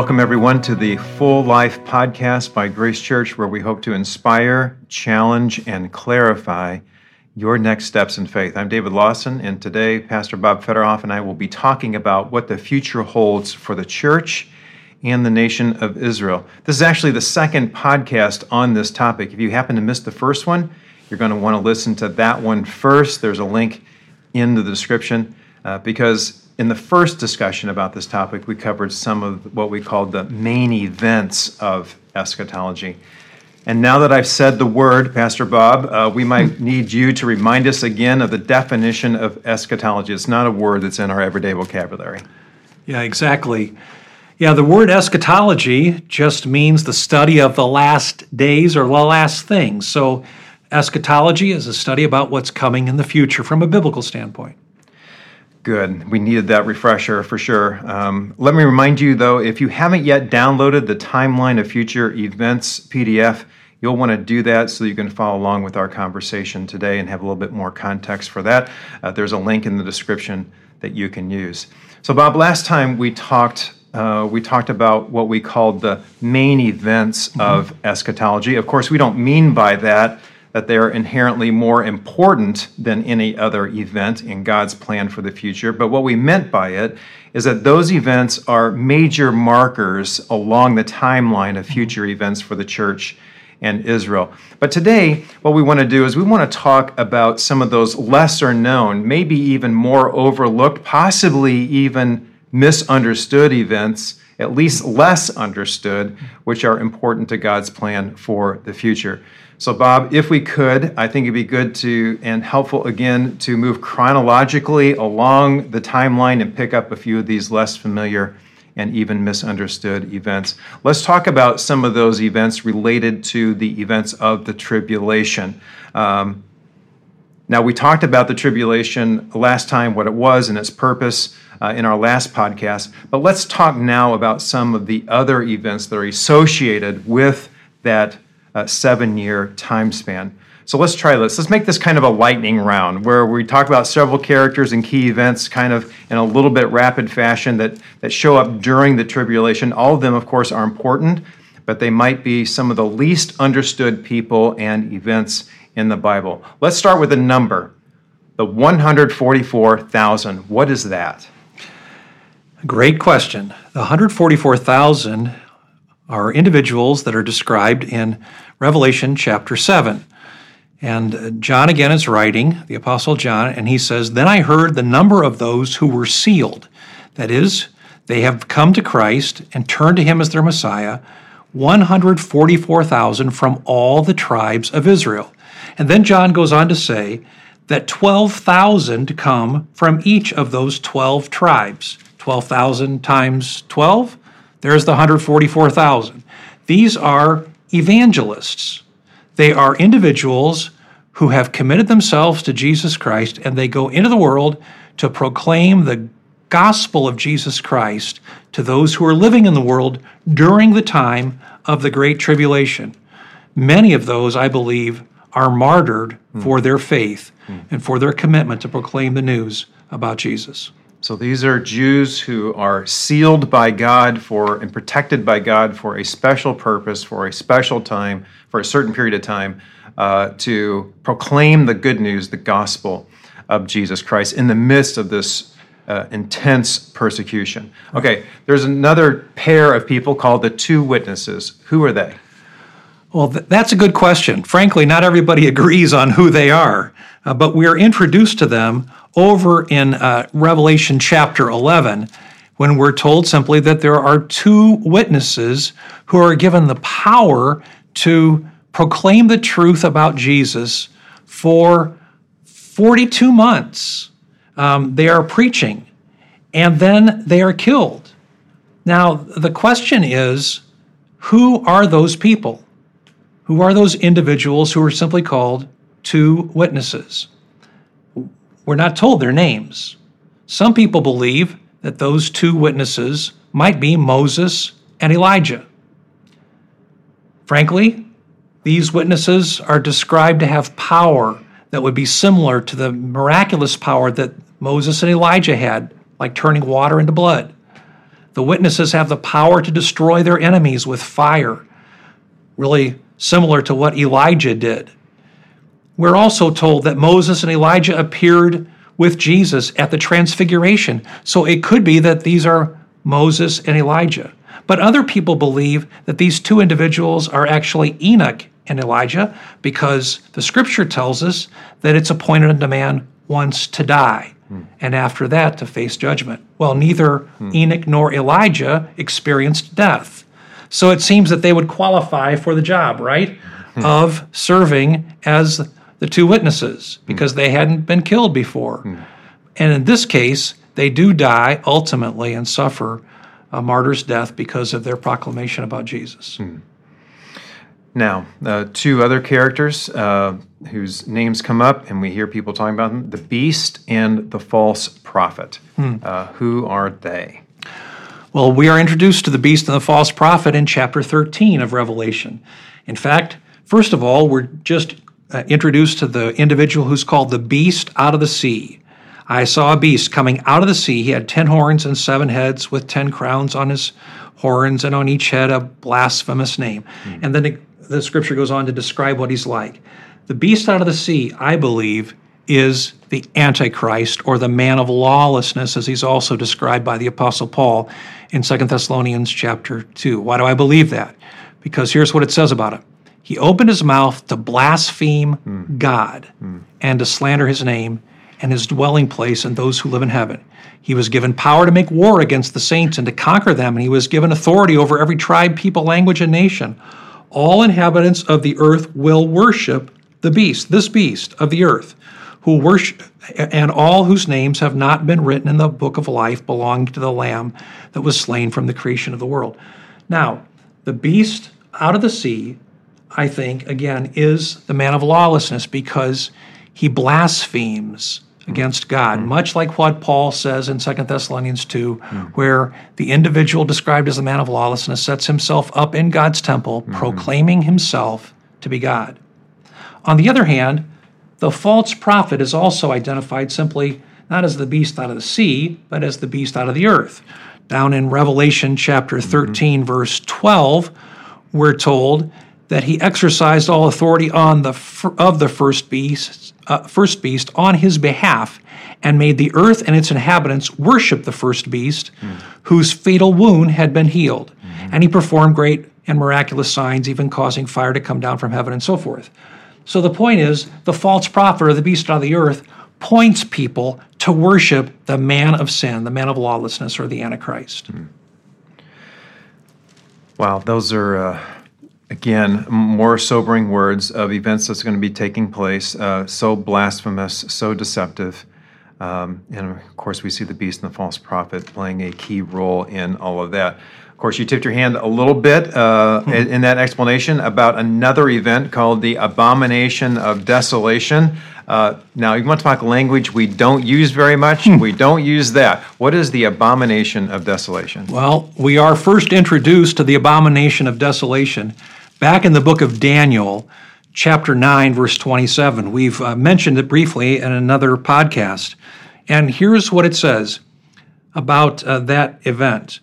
Welcome, everyone, to the Full Life podcast by Grace Church, where we hope to inspire, challenge, and clarify your next steps in faith. I'm David Lawson, and today Pastor Bob Federhoff and I will be talking about what the future holds for the church and the nation of Israel. This is actually the second podcast on this topic. If you happen to miss the first one, you're going to want to listen to that one first. There's a link in the description uh, because in the first discussion about this topic, we covered some of what we called the main events of eschatology. And now that I've said the word, Pastor Bob, uh, we might need you to remind us again of the definition of eschatology. It's not a word that's in our everyday vocabulary. Yeah, exactly. Yeah, the word eschatology just means the study of the last days or the last things. So, eschatology is a study about what's coming in the future from a biblical standpoint. Good. We needed that refresher for sure. Um, let me remind you, though, if you haven't yet downloaded the Timeline of Future Events PDF, you'll want to do that so you can follow along with our conversation today and have a little bit more context for that. Uh, there's a link in the description that you can use. So, Bob, last time we talked. Uh, we talked about what we called the main events mm-hmm. of eschatology. Of course, we don't mean by that that they are inherently more important than any other event in God's plan for the future. But what we meant by it is that those events are major markers along the timeline of future events for the church and Israel. But today, what we want to do is we want to talk about some of those lesser known, maybe even more overlooked, possibly even misunderstood events at least less understood, which are important to God's plan for the future. So, Bob, if we could, I think it'd be good to and helpful again to move chronologically along the timeline and pick up a few of these less familiar and even misunderstood events. Let's talk about some of those events related to the events of the tribulation. Um, now, we talked about the tribulation last time, what it was and its purpose uh, in our last podcast, but let's talk now about some of the other events that are associated with that uh, seven year time span. So let's try this. Let's make this kind of a lightning round where we talk about several characters and key events kind of in a little bit rapid fashion that, that show up during the tribulation. All of them, of course, are important, but they might be some of the least understood people and events in the Bible. Let's start with a number the 144,000. What is that? Great question. The 144,000 are individuals that are described in Revelation chapter 7. And John again is writing, the Apostle John, and he says, Then I heard the number of those who were sealed. That is, they have come to Christ and turned to him as their Messiah, 144,000 from all the tribes of Israel. And then John goes on to say that 12,000 come from each of those 12 tribes. 12,000 times 12, there's the 144,000. These are evangelists. They are individuals who have committed themselves to Jesus Christ and they go into the world to proclaim the gospel of Jesus Christ to those who are living in the world during the time of the Great Tribulation. Many of those, I believe, are martyred mm. for their faith mm. and for their commitment to proclaim the news about Jesus. So these are Jews who are sealed by God for and protected by God for a special purpose, for a special time, for a certain period of time, uh, to proclaim the good news, the gospel of Jesus Christ in the midst of this uh, intense persecution. Okay, there's another pair of people called the two witnesses. Who are they? Well, th- that's a good question. Frankly, not everybody agrees on who they are, uh, but we're introduced to them over in uh, Revelation chapter 11 when we're told simply that there are two witnesses who are given the power to proclaim the truth about Jesus for 42 months. Um, they are preaching, and then they are killed. Now, the question is who are those people? Who are those individuals who are simply called two witnesses? We're not told their names. Some people believe that those two witnesses might be Moses and Elijah. Frankly, these witnesses are described to have power that would be similar to the miraculous power that Moses and Elijah had, like turning water into blood. The witnesses have the power to destroy their enemies with fire, really similar to what Elijah did. We're also told that Moses and Elijah appeared with Jesus at the Transfiguration. So it could be that these are Moses and Elijah. But other people believe that these two individuals are actually Enoch and Elijah because the scripture tells us that it's appointed unto man once to die hmm. and after that to face judgment. Well, neither hmm. Enoch nor Elijah experienced death. So it seems that they would qualify for the job, right? Hmm. Of serving as the two witnesses because they hadn't been killed before. And in this case, they do die ultimately and suffer a martyr's death because of their proclamation about Jesus. Hmm. Now, uh, two other characters uh, whose names come up, and we hear people talking about them the beast and the false prophet. Hmm. Uh, who are they? Well, we are introduced to the beast and the false prophet in chapter 13 of Revelation. In fact, first of all, we're just uh, introduced to the individual who's called the beast out of the sea. I saw a beast coming out of the sea. He had ten horns and seven heads, with ten crowns on his horns, and on each head a blasphemous name. Mm. And then the, the scripture goes on to describe what he's like. The beast out of the sea, I believe, is the Antichrist or the man of lawlessness, as he's also described by the Apostle Paul in 2 Thessalonians chapter 2. Why do I believe that? Because here's what it says about him. He opened his mouth to blaspheme mm. God mm. and to slander his name and his dwelling place and those who live in heaven. He was given power to make war against the saints and to conquer them, and he was given authority over every tribe, people, language, and nation. All inhabitants of the earth will worship the beast, this beast of the earth, who worship and all whose names have not been written in the book of life belonging to the lamb that was slain from the creation of the world. Now, the beast out of the sea, I think, again, is the man of lawlessness because he blasphemes against God, mm-hmm. much like what Paul says in 2 Thessalonians 2, mm-hmm. where the individual described as the man of lawlessness sets himself up in God's temple, mm-hmm. proclaiming himself to be God. On the other hand, the false prophet is also identified simply not as the beast out of the sea, but as the beast out of the earth. Down in Revelation chapter mm-hmm. 13, verse 12, we're told that he exercised all authority on the of the first beast, uh, first beast on his behalf, and made the earth and its inhabitants worship the first beast, mm. whose fatal wound had been healed. Mm-hmm. And he performed great and miraculous signs, even causing fire to come down from heaven and so forth. So the point is, the false prophet or the beast of the earth points people to worship the man of sin, the man of lawlessness, or the Antichrist. Mm. Wow, those are. Uh again, more sobering words of events that's going to be taking place, uh, so blasphemous, so deceptive. Um, and of course, we see the beast and the false prophet playing a key role in all of that. Of course, you tipped your hand a little bit uh, hmm. in, that explanation about another event called the Abomination of Desolation. Uh, now, you want to talk language we don't use very much? Hmm. we don't use that. What is the Abomination of Desolation? Well, we are first introduced to the Abomination of Desolation Back in the book of Daniel, chapter 9, verse 27, we've uh, mentioned it briefly in another podcast. And here's what it says about uh, that event.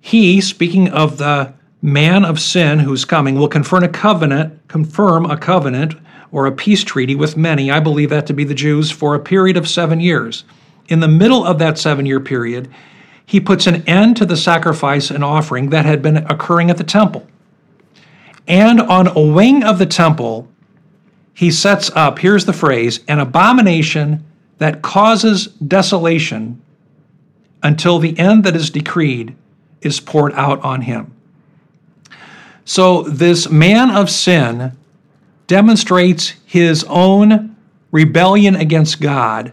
He, speaking of the man of sin who's coming, will confirm a covenant, confirm a covenant or a peace treaty with many. I believe that to be the Jews for a period of seven years. In the middle of that seven year period, he puts an end to the sacrifice and offering that had been occurring at the temple. And on a wing of the temple, he sets up, here's the phrase, an abomination that causes desolation until the end that is decreed is poured out on him. So, this man of sin demonstrates his own rebellion against God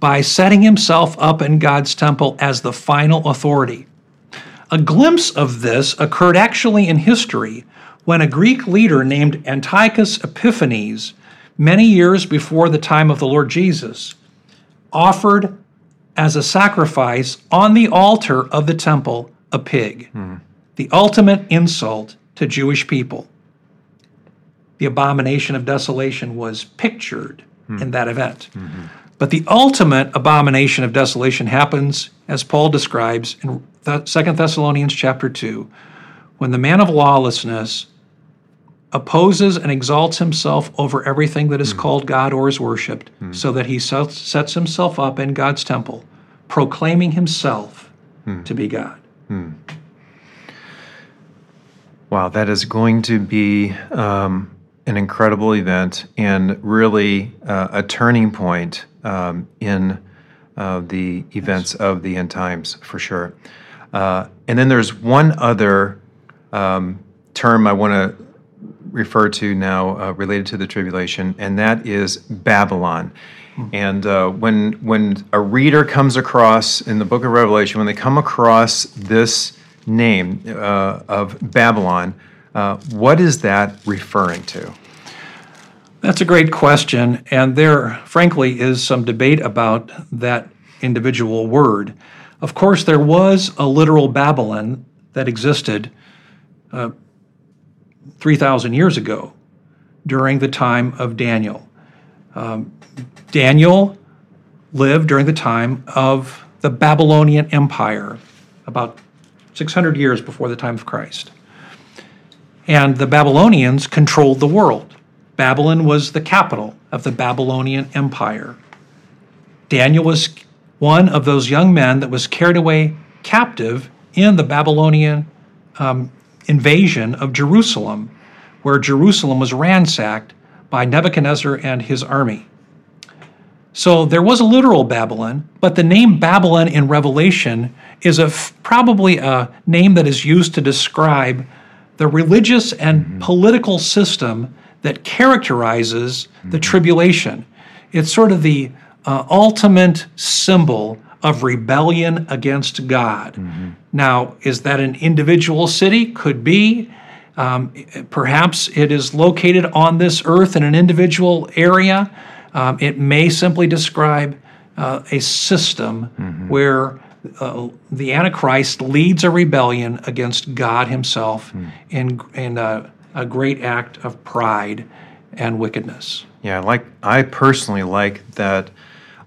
by setting himself up in God's temple as the final authority. A glimpse of this occurred actually in history when a Greek leader named Antiochus Epiphanes, many years before the time of the Lord Jesus, offered as a sacrifice on the altar of the temple a pig, mm-hmm. the ultimate insult to Jewish people. The abomination of desolation was pictured mm-hmm. in that event. Mm-hmm. But the ultimate abomination of desolation happens, as Paul describes in Second Thessalonians chapter 2, when the man of lawlessness opposes and exalts himself over everything that is mm. called God or is worshiped, mm. so that he sets himself up in God's temple, proclaiming himself mm. to be God. Hmm. Wow, that is going to be um, an incredible event and really uh, a turning point um, in uh, the events of the end times for sure. Uh, and then there's one other um, term I want to refer to now uh, related to the tribulation, and that is Babylon. Hmm. And uh, when when a reader comes across in the book of Revelation, when they come across this name uh, of Babylon, uh, what is that referring to? That's a great question, and there, frankly, is some debate about that individual word. Of course, there was a literal Babylon that existed uh, 3,000 years ago during the time of Daniel. Um, Daniel lived during the time of the Babylonian Empire, about 600 years before the time of Christ. And the Babylonians controlled the world. Babylon was the capital of the Babylonian Empire. Daniel was one of those young men that was carried away captive in the Babylonian um, invasion of Jerusalem, where Jerusalem was ransacked by Nebuchadnezzar and his army. So there was a literal Babylon, but the name Babylon in Revelation is a, probably a name that is used to describe the religious and mm-hmm. political system that characterizes mm-hmm. the tribulation. It's sort of the uh, ultimate symbol of rebellion against God. Mm-hmm. Now, is that an individual city? Could be. Um, perhaps it is located on this earth in an individual area. Um, it may simply describe uh, a system mm-hmm. where uh, the Antichrist leads a rebellion against God Himself mm. in, in a, a, great act of pride and wickedness. Yeah, like I personally like that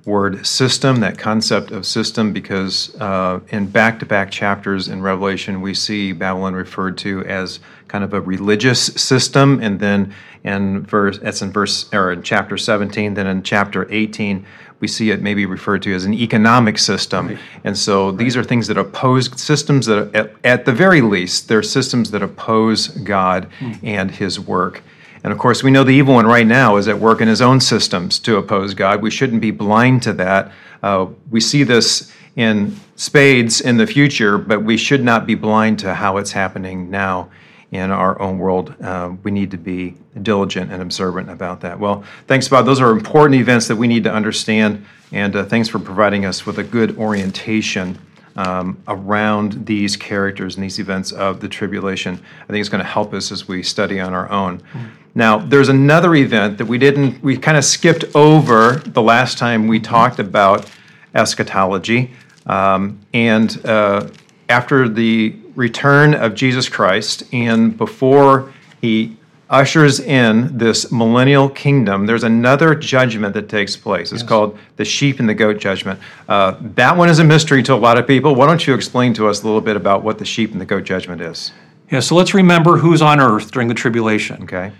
word system, that concept of system, because uh, in back-to-back chapters in Revelation we see Babylon referred to as kind of a religious system, and then in verse that's in verse or in chapter 17, then in chapter 18 we see it maybe referred to as an economic system. Right. And so these are things that oppose systems that, at, at, the very least, they're systems that oppose God mm. and His work. And of course, we know the evil one right now is at work in his own systems to oppose God. We shouldn't be blind to that. Uh, we see this in spades in the future, but we should not be blind to how it's happening now in our own world. Uh, we need to be diligent and observant about that. Well, thanks, Bob. Those are important events that we need to understand, and uh, thanks for providing us with a good orientation um, around these characters and these events of the tribulation. I think it's going to help us as we study on our own. Mm-hmm. Now, there's another event that we didn't, we kind of skipped over the last time we talked about eschatology. Um, and uh, after the return of Jesus Christ and before he ushers in this millennial kingdom, there's another judgment that takes place. It's yes. called the sheep and the goat judgment. Uh, that one is a mystery to a lot of people. Why don't you explain to us a little bit about what the sheep and the goat judgment is? Yeah, so let's remember who's on earth during the tribulation. Okay.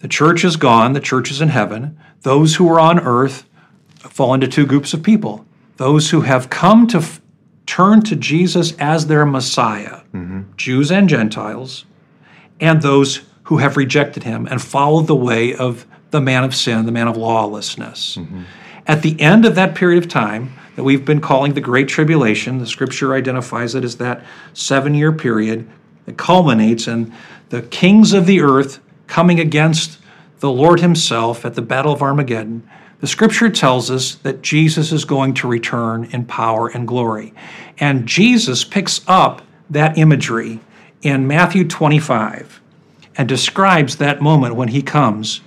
The church is gone, the church is in heaven. Those who are on earth fall into two groups of people those who have come to f- turn to Jesus as their Messiah, mm-hmm. Jews and Gentiles, and those who have rejected him and followed the way of the man of sin, the man of lawlessness. Mm-hmm. At the end of that period of time that we've been calling the Great Tribulation, the scripture identifies it as that seven year period that culminates in the kings of the earth coming against the Lord Himself at the Battle of Armageddon, the scripture tells us that Jesus is going to return in power and glory. And Jesus picks up that imagery in Matthew 25 and describes that moment when he comes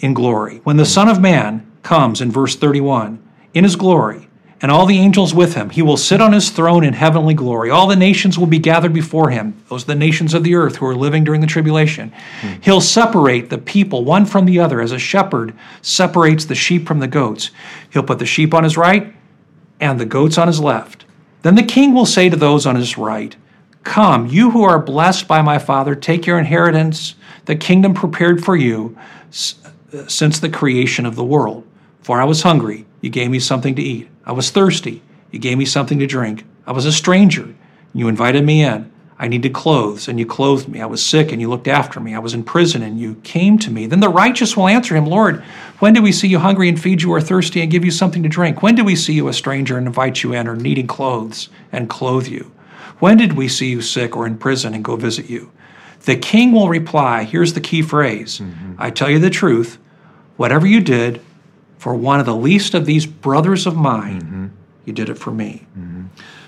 in glory. When the Son of Man comes in verse 31 in his glory, and all the angels with him. He will sit on his throne in heavenly glory. All the nations will be gathered before him. Those are the nations of the earth who are living during the tribulation. Hmm. He'll separate the people one from the other as a shepherd separates the sheep from the goats. He'll put the sheep on his right and the goats on his left. Then the king will say to those on his right, Come, you who are blessed by my Father, take your inheritance, the kingdom prepared for you since the creation of the world. For I was hungry, you gave me something to eat. I was thirsty, you gave me something to drink. I was a stranger, you invited me in. I needed clothes, and you clothed me. I was sick, and you looked after me. I was in prison, and you came to me. Then the righteous will answer him, Lord, when did we see you hungry and feed you, or thirsty and give you something to drink? When did we see you a stranger and invite you in, or needing clothes and clothe you? When did we see you sick or in prison and go visit you? The king will reply, here's the key phrase mm-hmm. I tell you the truth, whatever you did for one of the least of these brothers of mine, mm-hmm. you did it for me. Mm-hmm.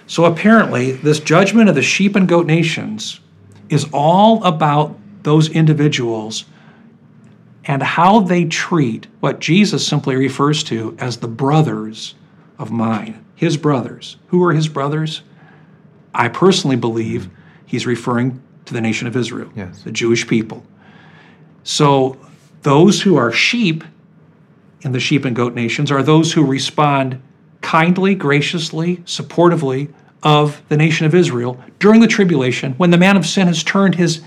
So apparently, this judgment of the sheep and goat nations is all about those individuals and how they treat what Jesus simply refers to as the brothers of mine, his brothers. Who are his brothers? I personally believe he's referring to the nation of Israel, yes. the Jewish people. So those who are sheep in the sheep and goat nations are those who respond kindly, graciously, supportively of the nation of Israel during the tribulation when the man of sin has turned his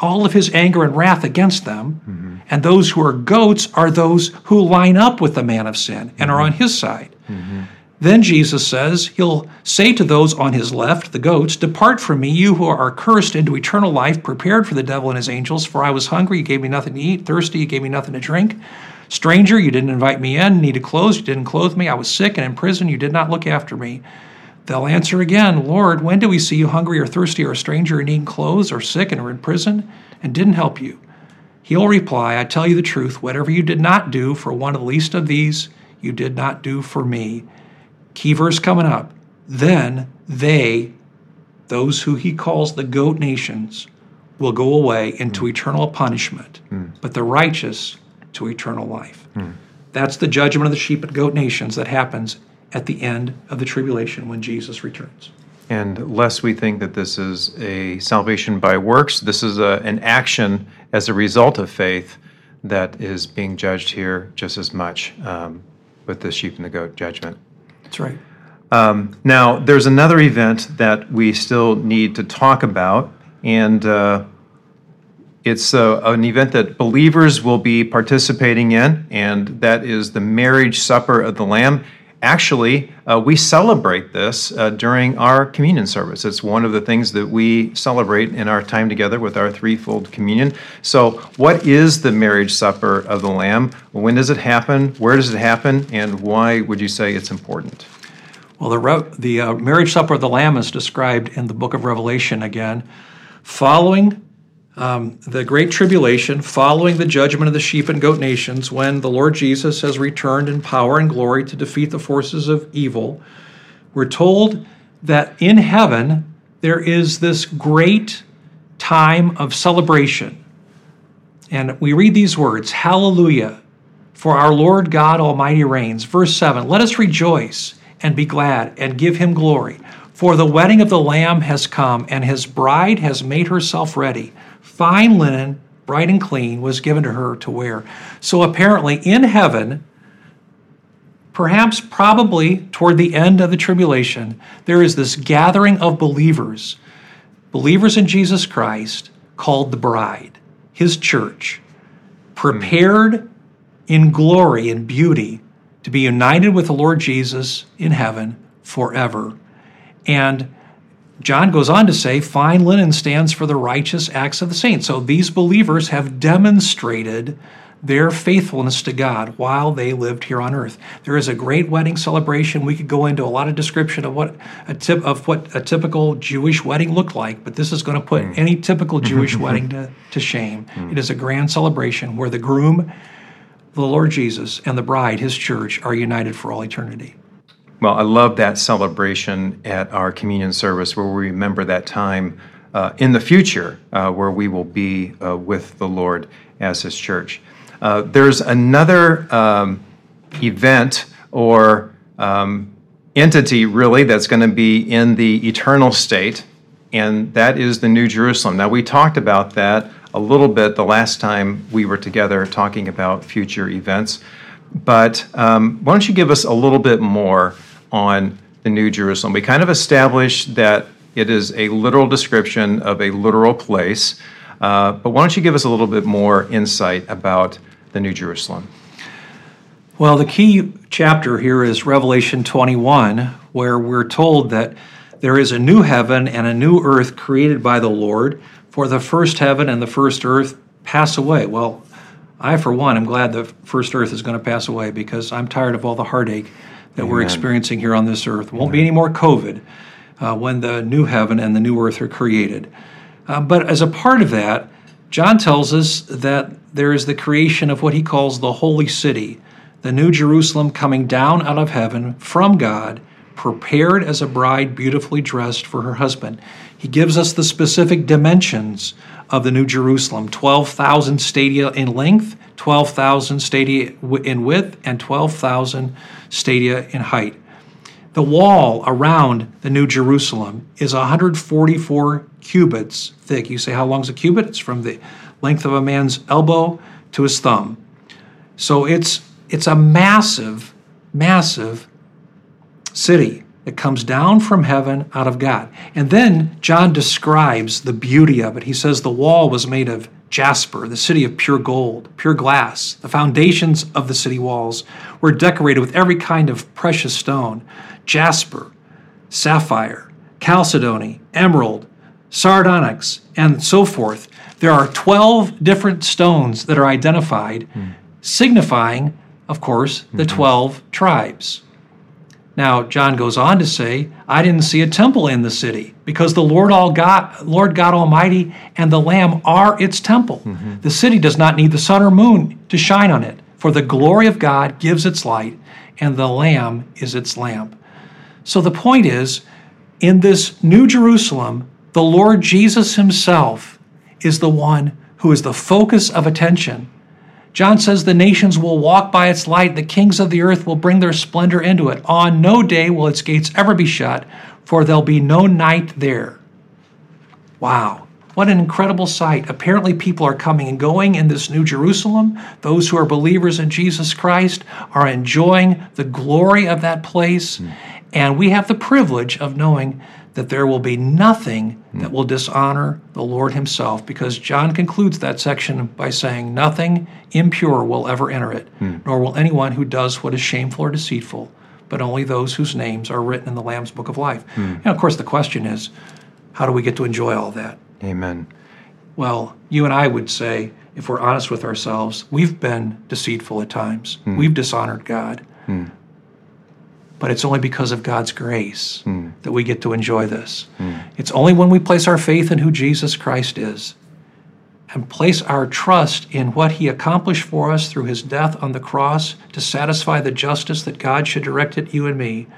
all of his anger and wrath against them. Mm-hmm. And those who are goats are those who line up with the man of sin and mm-hmm. are on his side. Mm-hmm. Then Jesus says, He'll say to those on his left, the goats, Depart from me, you who are cursed, into eternal life, prepared for the devil and his angels. For I was hungry, you gave me nothing to eat, thirsty, you gave me nothing to drink. Stranger, you didn't invite me in, needed clothes, you didn't clothe me. I was sick and in prison, you did not look after me. They'll answer again, Lord, when do we see you hungry or thirsty or a stranger or needing clothes or sick and are in prison and didn't help you? He'll reply, I tell you the truth, whatever you did not do for one of the least of these, you did not do for me. Key verse coming up. Then they, those who he calls the goat nations, will go away into mm. eternal punishment, mm. but the righteous to eternal life. That's the judgment of the sheep and goat nations that happens at the end of the tribulation when Jesus returns. And lest we think that this is a salvation by works, this is a, an action as a result of faith that is being judged here just as much um, with the sheep and the goat judgment. That's right. Um, now, there's another event that we still need to talk about, and uh, it's uh, an event that believers will be participating in, and that is the marriage supper of the Lamb. Actually, uh, we celebrate this uh, during our communion service. It's one of the things that we celebrate in our time together with our threefold communion. So, what is the marriage supper of the Lamb? When does it happen? Where does it happen? And why would you say it's important? Well, the, the uh, marriage supper of the Lamb is described in the book of Revelation again. Following um, the Great Tribulation, following the judgment of the sheep and goat nations, when the Lord Jesus has returned in power and glory to defeat the forces of evil, we're told that in heaven there is this great time of celebration. And we read these words Hallelujah, for our Lord God Almighty reigns. Verse 7 Let us rejoice and be glad and give him glory. For the wedding of the Lamb has come, and his bride has made herself ready fine linen, bright and clean, was given to her to wear. So apparently, in heaven, perhaps probably toward the end of the tribulation, there is this gathering of believers, believers in Jesus Christ, called the bride, his church, prepared in glory and beauty to be united with the Lord Jesus in heaven forever. And John goes on to say, fine linen stands for the righteous acts of the saints. So these believers have demonstrated their faithfulness to God while they lived here on earth. There is a great wedding celebration. We could go into a lot of description of what a tip of what a typical Jewish wedding looked like, but this is going to put mm. any typical Jewish wedding to, to shame. Mm. It is a grand celebration where the groom, the Lord Jesus, and the bride, his church, are united for all eternity. Well, I love that celebration at our communion service where we remember that time uh, in the future uh, where we will be uh, with the Lord as His church. Uh, there's another um, event or um, entity, really, that's going to be in the eternal state, and that is the New Jerusalem. Now, we talked about that a little bit the last time we were together talking about future events. But um, why don't you give us a little bit more on the New Jerusalem. We kind of established that it is a literal description of a literal place. Uh, but why don't you give us a little bit more insight about the New Jerusalem? Well, the key chapter here is Revelation 21, where we're told that there is a new heaven and a new earth created by the Lord, for the first heaven and the first earth pass away. Well, I, for one, am glad the first earth is going to pass away because I'm tired of all the heartache that we're experiencing here on this earth. Won't be any more COVID uh, when the new heaven and the new earth are created. Uh, but as a part of that, John tells us that there is the creation of what he calls the holy city, the new Jerusalem coming down out of heaven from God, prepared as a bride beautifully dressed for her husband. He gives us the specific dimensions of the New Jerusalem 12,000 stadia in length, 12,000 stadia in width, and 12,000 stadia in height. The wall around the New Jerusalem is 144 cubits thick. You say, how long is a cubit? It's from the length of a man's elbow to his thumb. So it's it's a massive, massive city that comes down from heaven out of God. And then John describes the beauty of it. He says the wall was made of jasper, the city of pure gold, pure glass. The foundations of the city walls were decorated with every kind of precious stone jasper, sapphire, chalcedony, emerald, sardonyx, and so forth. There are 12 different stones that are identified, mm. signifying, of course, the mm-hmm. 12 tribes. Now, John goes on to say, I didn't see a temple in the city because the Lord, all God, Lord God Almighty and the Lamb are its temple. Mm-hmm. The city does not need the sun or moon to shine on it, for the glory of God gives its light, and the Lamb is its lamp. So the point is, in this New Jerusalem, the Lord Jesus Himself is the one who is the focus of attention John says the nations will walk by its light, the kings of the earth will bring their splendor into it. On no day will its gates ever be shut, for there'll be no night there. Wow, what an incredible sight. Apparently, people are coming and going in this New Jerusalem. Those who are believers in Jesus Christ are enjoying the glory of that place. Mm. And we have the privilege of knowing that there will be nothing that will dishonor the Lord Himself, because John concludes that section by saying, Nothing impure will ever enter it, mm. nor will anyone who does what is shameful or deceitful, but only those whose names are written in the Lamb's Book of Life. Mm. And of course, the question is, how do we get to enjoy all that? Amen. Well, you and I would say, if we're honest with ourselves, we've been deceitful at times. Mm. We've dishonored God. But it's only because of God's grace mm. that we get to enjoy this. Mm. It's only when we place our faith in who Jesus Christ is and place our trust in what he accomplished for us through his death on the cross to satisfy the justice that God should direct at you and me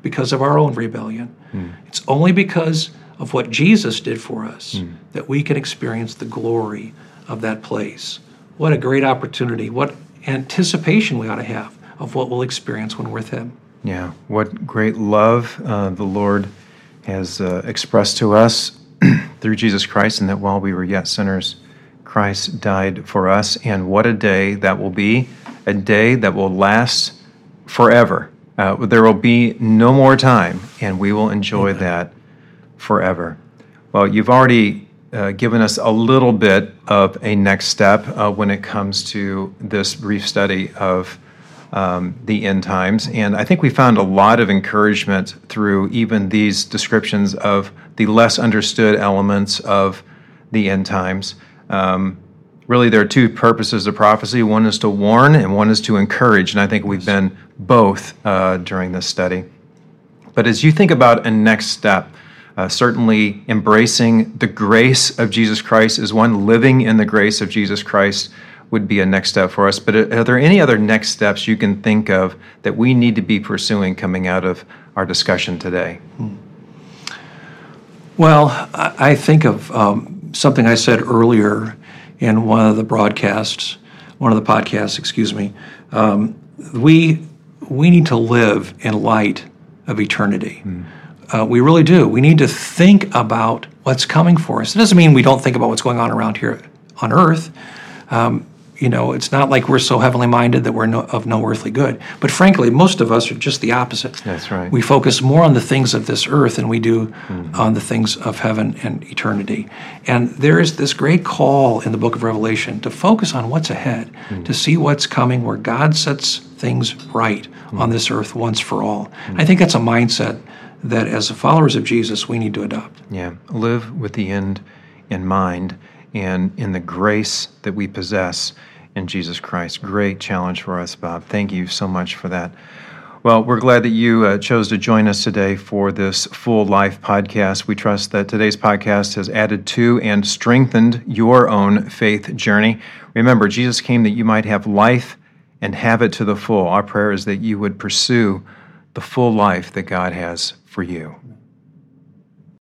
because of our own rebellion. Mm. It's only because of what Jesus did for us hmm. that we can experience the glory of that place. What a great opportunity. What anticipation we ought to have of what we'll experience when we're with him. Yeah, what great love uh, the Lord has uh, expressed to us through Jesus Christ, and that while we were yet sinners, Christ died for us. And what a day that will be a day that will last forever. Uh, there will be no more time, and we will enjoy Amen. that forever. Well, you've already uh, given us a little bit of a next step uh, when it comes to this brief study of um, the end times. And I think we found a lot of encouragement through even these descriptions of the less understood elements of the end times. Um, really, there are two purposes of prophecy one is to warn, and one is to encourage. And I think we've been both uh, during this study. But as you think about a next step, uh, certainly embracing the grace of Jesus Christ is one, living in the grace of Jesus Christ would be a next step for us. But are there any other next steps you can think of that we need to be pursuing coming out of our discussion today? Well, I think of um, something I said earlier in one of the broadcasts, one of the podcasts, excuse me. Um, we we need to live in light of eternity. Mm. Uh, we really do. We need to think about what's coming for us. It doesn't mean we don't think about what's going on around here on Earth. Um, you know, it's not like we're so heavenly minded that we're no, of no earthly good. But frankly, most of us are just the opposite. That's right. We focus more on the things of this earth than we do mm-hmm. on the things of heaven and eternity. And there is this great call in the book of Revelation to focus on what's ahead, mm-hmm. to see what's coming, where God sets things right mm-hmm. on this earth once for all. I think that's a mindset that as followers of Jesus we need to adopt. Yeah, live with the end in mind and in the grace that we possess in Jesus Christ. Great challenge for us, Bob. Thank you so much for that. Well, we're glad that you uh, chose to join us today for this full life podcast. We trust that today's podcast has added to and strengthened your own faith journey. Remember, Jesus came that you might have life and have it to the full. Our prayer is that you would pursue the full life that God has for you.